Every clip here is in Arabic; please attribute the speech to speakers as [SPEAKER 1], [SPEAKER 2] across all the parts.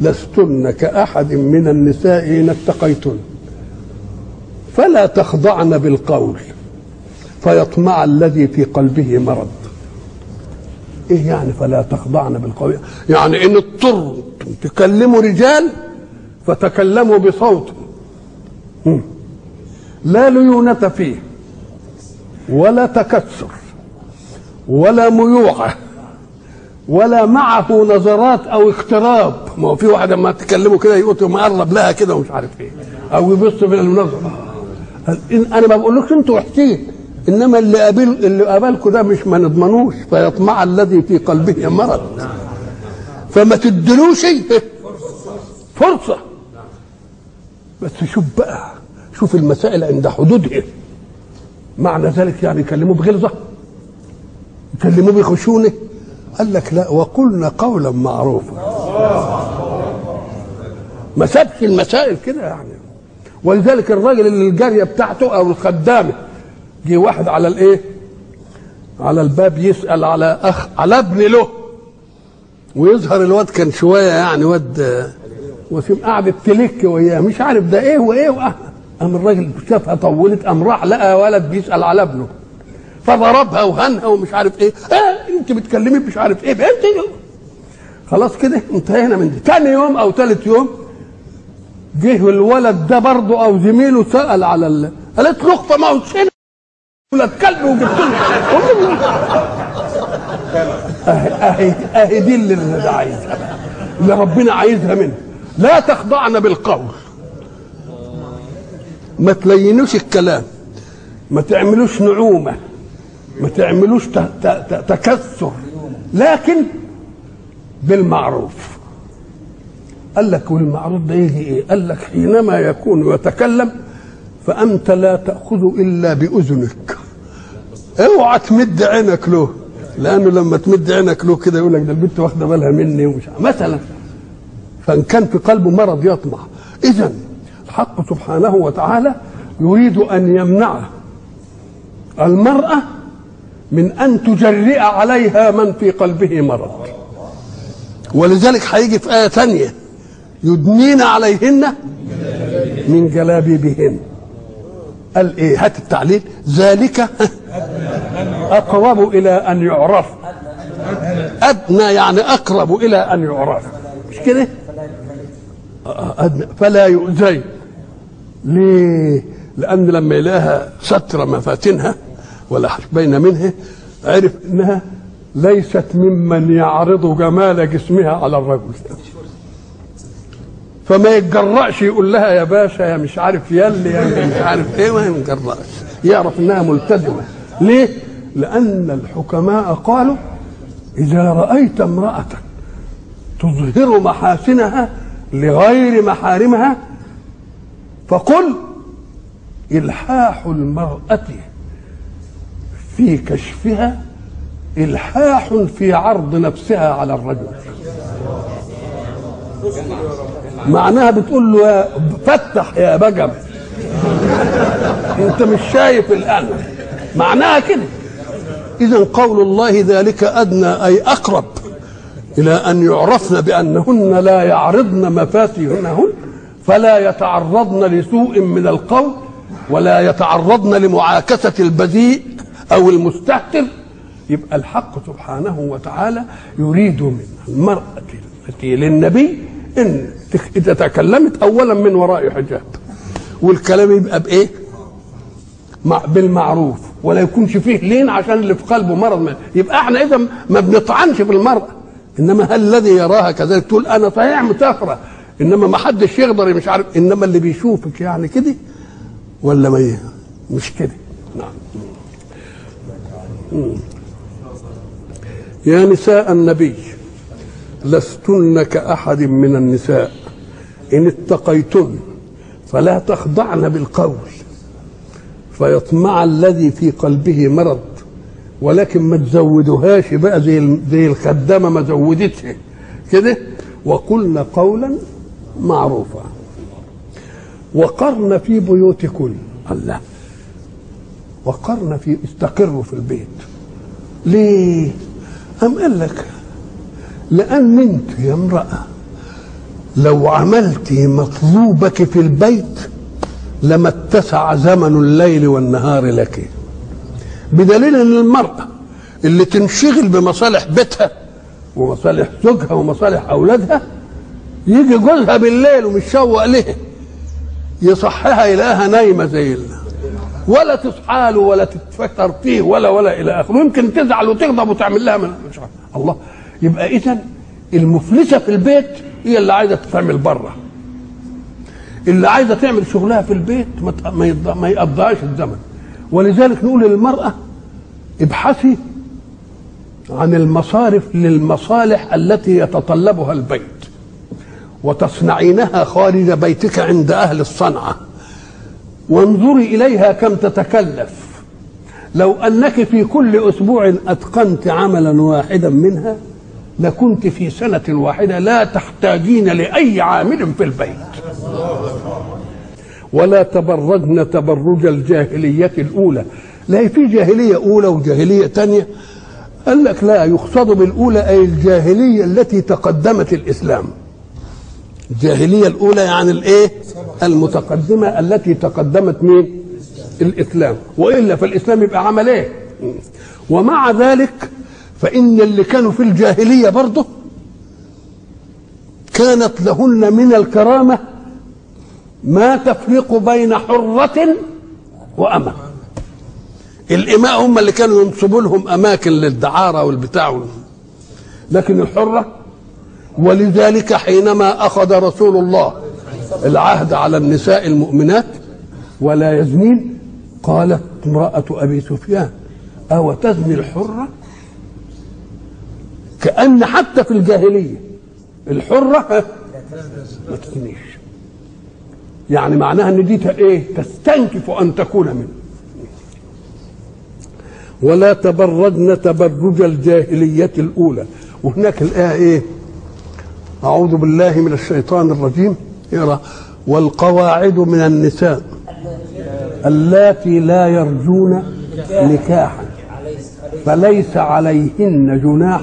[SPEAKER 1] لستن كأحد من النساء إن اتقيتن. فلا تخضعن بالقول فيطمع الذي في قلبه مرض. إيه يعني فلا تخضعن بالقول؟ يعني إن اضطروا تكلموا رجال فتكلموا بصوت. لا ليونة فيه ولا تكسر ولا ميوعة. ولا معه نظرات أو اقتراب. ما هو في واحد لما تكلمه كده يقول مقرب لها كده ومش عارف إيه. أو يبص من النظر إن أنا ما بقولكش أنتوا وحشين إنما اللي قابل اللي قابلكم ده مش ما نضمنوش. فيطمع الذي في قلبه مرض. فما تدلوش فرصة. بس شوف بقى. شوف المسائل عند حدودها معنى ذلك يعني يكلموه بغلظة. يكلموه بخشونة. قال لك لا وقلنا قولا معروفا. ما سابش المسائل كده يعني. ولذلك الراجل اللي الجارية بتاعته أو الخدامة جه واحد على الإيه؟ على الباب يسأل على أخ على ابن له. ويظهر الواد كان شوية يعني واد وسيم قعدت تلك وياه مش عارف ده إيه وإيه وأه. قام الراجل شافها طولت قام راح لقى ولد بيسأل على ابنه. فضربها وهنها ومش عارف إيه. آه انت بتكلمي مش عارف إيه انت خلاص كده انتهينا من دي. تاني يوم أو ثالث يوم جه الولد ده برضه أو زميله سأل على ال... قالت له اخفى ما هو سنة ولد كلب وجبت له. اهي اهي دي اللي ده عايزها اللي ربنا عايزها منه لا تخضعن بالقول. ما تلينوش الكلام. ما تعملوش نعومة. ما تعملوش تكسر لكن بالمعروف. قال لك والمعروف ده يجي إيه؟ قال لك حينما يكون يتكلم فأنت لا تأخذ إلا بأذنك. اوعى تمد عينك له لأنه لما تمد عينك له كده يقول لك ده البنت واخدة بالها مني ومش. مثلا فإن كان في قلبه مرض يطمع. اذا الحق سبحانه وتعالى يريد أن يمنع المرأة من أن تجرئ عليها من في قلبه مرض. ولذلك هيجي في آية ثانية يدنين عليهن من جلابيبهن. قال إيه؟ هات التعليل. ذلك أقرب إلى أن يعرف. أدنى يعني أقرب إلى أن يعرف. مش كده؟ فلا يؤذين. ليه؟ لأن لما يلاقيها ستر مفاتنها ولا بين منها عرف إنها ليست ممن يعرض جمال جسمها على الرجل. فما يتجرأش يقول لها يا باشا يا مش عارف يلي يا مش عارف إيه ما يتجرأش يعرف إنها ملتزمة. ليه؟ لأن الحكماء قالوا إذا رأيت امرأة تظهر محاسنها لغير محارمها فقل إلحاح المرأة في كشفها إلحاح في عرض نفسها على الرجل. معناها بتقول له يا فتح يا بجم. انت مش شايف الان معناها كده. اذا قول الله ذلك أدنى أي أقرب إلى أن يعرفن بأنهن لا يعرضن مفاتيحهن فلا يتعرضن لسوء من القول ولا يتعرضن لمعاكسة البذيء أو المستهتر يبقى الحق سبحانه وتعالى يريد من المرأة التي للنبي إن إذا تكلمت اولا من وراء حجاب والكلام يبقى بإيه؟ مع بالمعروف ولا يكونش فيه لين عشان اللي في قلبه مرض ما. يبقى إحنا إذا ما بنطعنش في المرأة إنما هل الذي يراها كذلك تقول أنا صحيح مسافرة إنما ما حدش يقدر مش عارف إنما اللي بيشوفك يعني كده ولا ما مش كده نعم. يا نساء النبي لستن كأحد من النساء. إن اتقيتن فلا تخضعن بالقول فيطمع الذي في قلبه مرض ولكن ما تزودوهاش بقى زي زي الخدامة ما زودتش كده؟ وقلن قولا معروفا. وقرن في بيوتكن. الله. وقرن في استقروا في البيت. ليه؟ أم قال لك؟ لأن أنت يا امرأة لو عملت مطلوبك في البيت لما اتسع زمن الليل والنهار لك. بدليل أن المرأة اللي تنشغل بمصالح بيتها ومصالح زوجها ومصالح أولادها يجي جوزها بالليل ومتشوق لها يصحيها يلاقيها نايمة زي ولا تصحى له ولا تتفكر فيه ولا ولا إلى آخره. ممكن تزعل وتغضب وتعمل لها من مش عارف. الله. يبقى اذا المفلسة في البيت هي اللي عايزة تعمل بره اللي عايزة تعمل شغلها في البيت ما ما يقضيهاش الزمن. ولذلك نقول للمرأة ابحثي عن المصارف للمصالح التي يتطلبها البيت. وتصنعينها خارج بيتك عند أهل الصنعة. وانظري إليها كم تتكلف. لو أنك في كل أسبوع أتقنت عملا واحدا منها لكنت في سنة واحدة لا تحتاجين لأي عامل في البيت. ولا تبرجن تبرج الجاهلية الأولى. لا في جاهلية أولى وجاهلية ثانية قال لك لا يقصد بالأولى أي الجاهلية التي تقدمت الإسلام. الجاهلية الأولى يعني الإيه؟ المتقدمة التي تقدمت مين الإسلام. وإلا فالإسلام يبقى عمل إيه؟ ومع ذلك فإن اللي كانوا في الجاهلية برضه كانت لهن من الكرامة ما تفرق بين حرة وأمة. الإماء هم اللي كانوا ينصبوا لهم أماكن للدعارة والبتاع. لكن الحرة ولذلك حينما أخذ رسول الله العهد على النساء المؤمنات ولا يزنين قالت امرأة أبي سفيان أو تزني الحرة؟ كأن حتى في الجاهلية الحرة ما تزنيش. يعني معناها إن دي إيه؟ تستنكف أن تكون منه. ولا تبرجن تبرج الجاهلية الأولى. وهناك الآية إيه؟ أعوذ بالله من الشيطان الرجيم. اقرأ والقواعد من النساء اللاتي لا يرجون نكاحا فليس عليهن جناح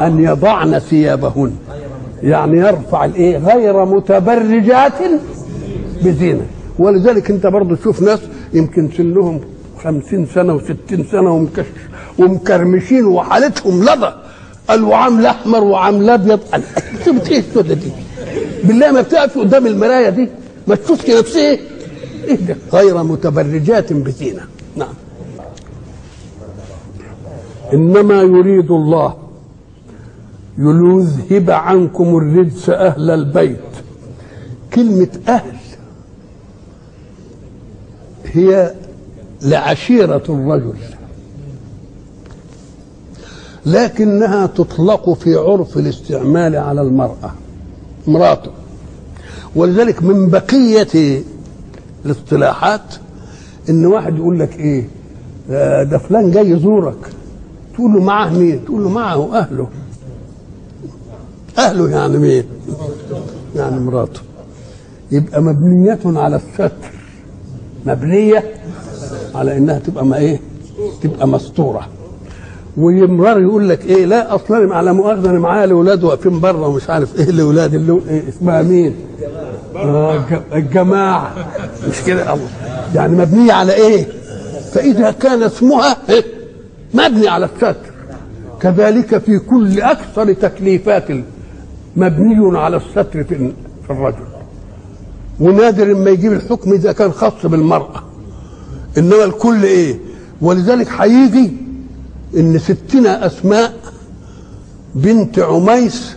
[SPEAKER 1] أن يضعن ثيابهن. يعني يرفع الإيه؟ غير متبرجات بزينة. ولذلك أنت برضو تشوف ناس يمكن سنهم خمسين سنة وستين سنة ومكرمشين وحالتهم لظى. قال وعامل أحمر وعامل أبيض قال سبت إيه السودة دي؟ بالله ما بتقف قدام المراية دي. ما تشوفش نفسها إيه؟ إيه ده؟ غير متبرجات بزينة. نعم. إنما يريد الله ليذهب عنكم الرجس أهل البيت. كلمة أهل هي لعشيرة الرجل. لكنها تطلق في عرف الاستعمال على المرأة امرأته. ولذلك من بقية الاصطلاحات إن واحد يقول لك إيه آه، ده فلان جاي يزورك. تقول له معاه مين؟ تقول له معه أهله. أهله يعني مين؟ يعني مراته. يبقى مبنية على الستر. مبنية على إنها تبقى ما إيه؟ تبقى مستورة. ويمرر يقول لك إيه؟ لا أصلا على مؤاخذة أنا معايا الاولاد واقفين بره ومش عارف إيه الأولاد اللي إيه؟ اسمها مين؟ آه الج- الجماعة. مش كده؟ الله. يعني مبنيه على إيه؟ فإذا كان اسمها إيه؟ مبني على الستر. كذلك في كل أكثر تكليفات مبني على الستر في في الرجل. ونادر ما يجيب الحكم إذا كان خاص بالمرأة. إنما الكل إيه؟ ولذلك هيجي إن ستنا أسماء بنت عميس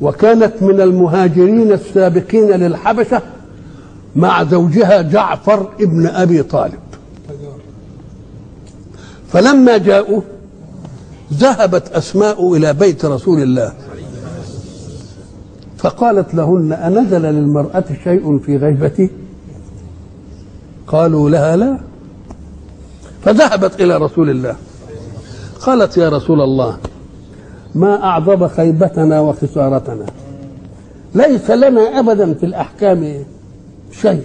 [SPEAKER 1] وكانت من المهاجرين السابقين للحبشة مع زوجها جعفر ابن أبي طالب. فلما جاءوا ذهبت أسماء إلى بيت رسول الله. فقالت لهن أنزل للمرأة شيء في غيبتي؟ قالوا لها لا. فذهبت إلى رسول الله. قالت يا رسول الله ما أعظم خيبتنا وخسارتنا. ليس لنا ابدا في الأحكام شيء.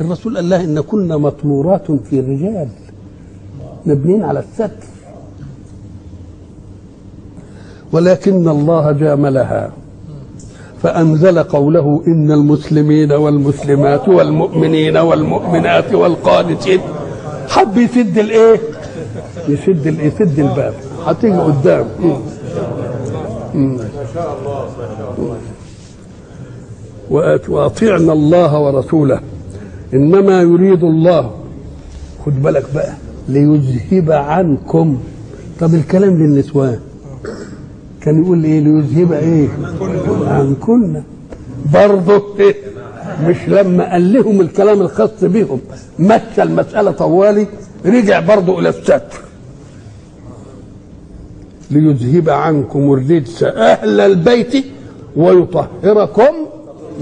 [SPEAKER 1] الرسول قال لها إن كنا مطمورات في رجال مبنين على الستر. ولكن الله جاملها فأنزل قوله إن المسلمين والمسلمات والمؤمنين والمؤمنات والقانتين. حب يسد الايه؟ يسد؟ يسد الباب. هتيجي قدام. وأت- واطيعنا الله ورسوله. إنما يريد الله. خد بالك بقى. ليذهب عنكم. طب الكلام للنسوان. كان يقول إيه؟ ليذهب إيه؟ عنكن برضه إيه؟ مش لما قال لهم الكلام الخاص بهم. مشى المسألة طوالي؟ رجع برضه إلى الستر ليذهب عنكم الرجس أهل البيت ويطهركم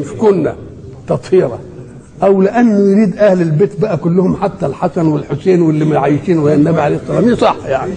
[SPEAKER 1] مش كنا تطهيرا. أو لأنه يريد أهل البيت بقى كلهم حتى الحسن والحسين واللي عايشين ويا النبي عليه الصلاة والسلام. صح يعني.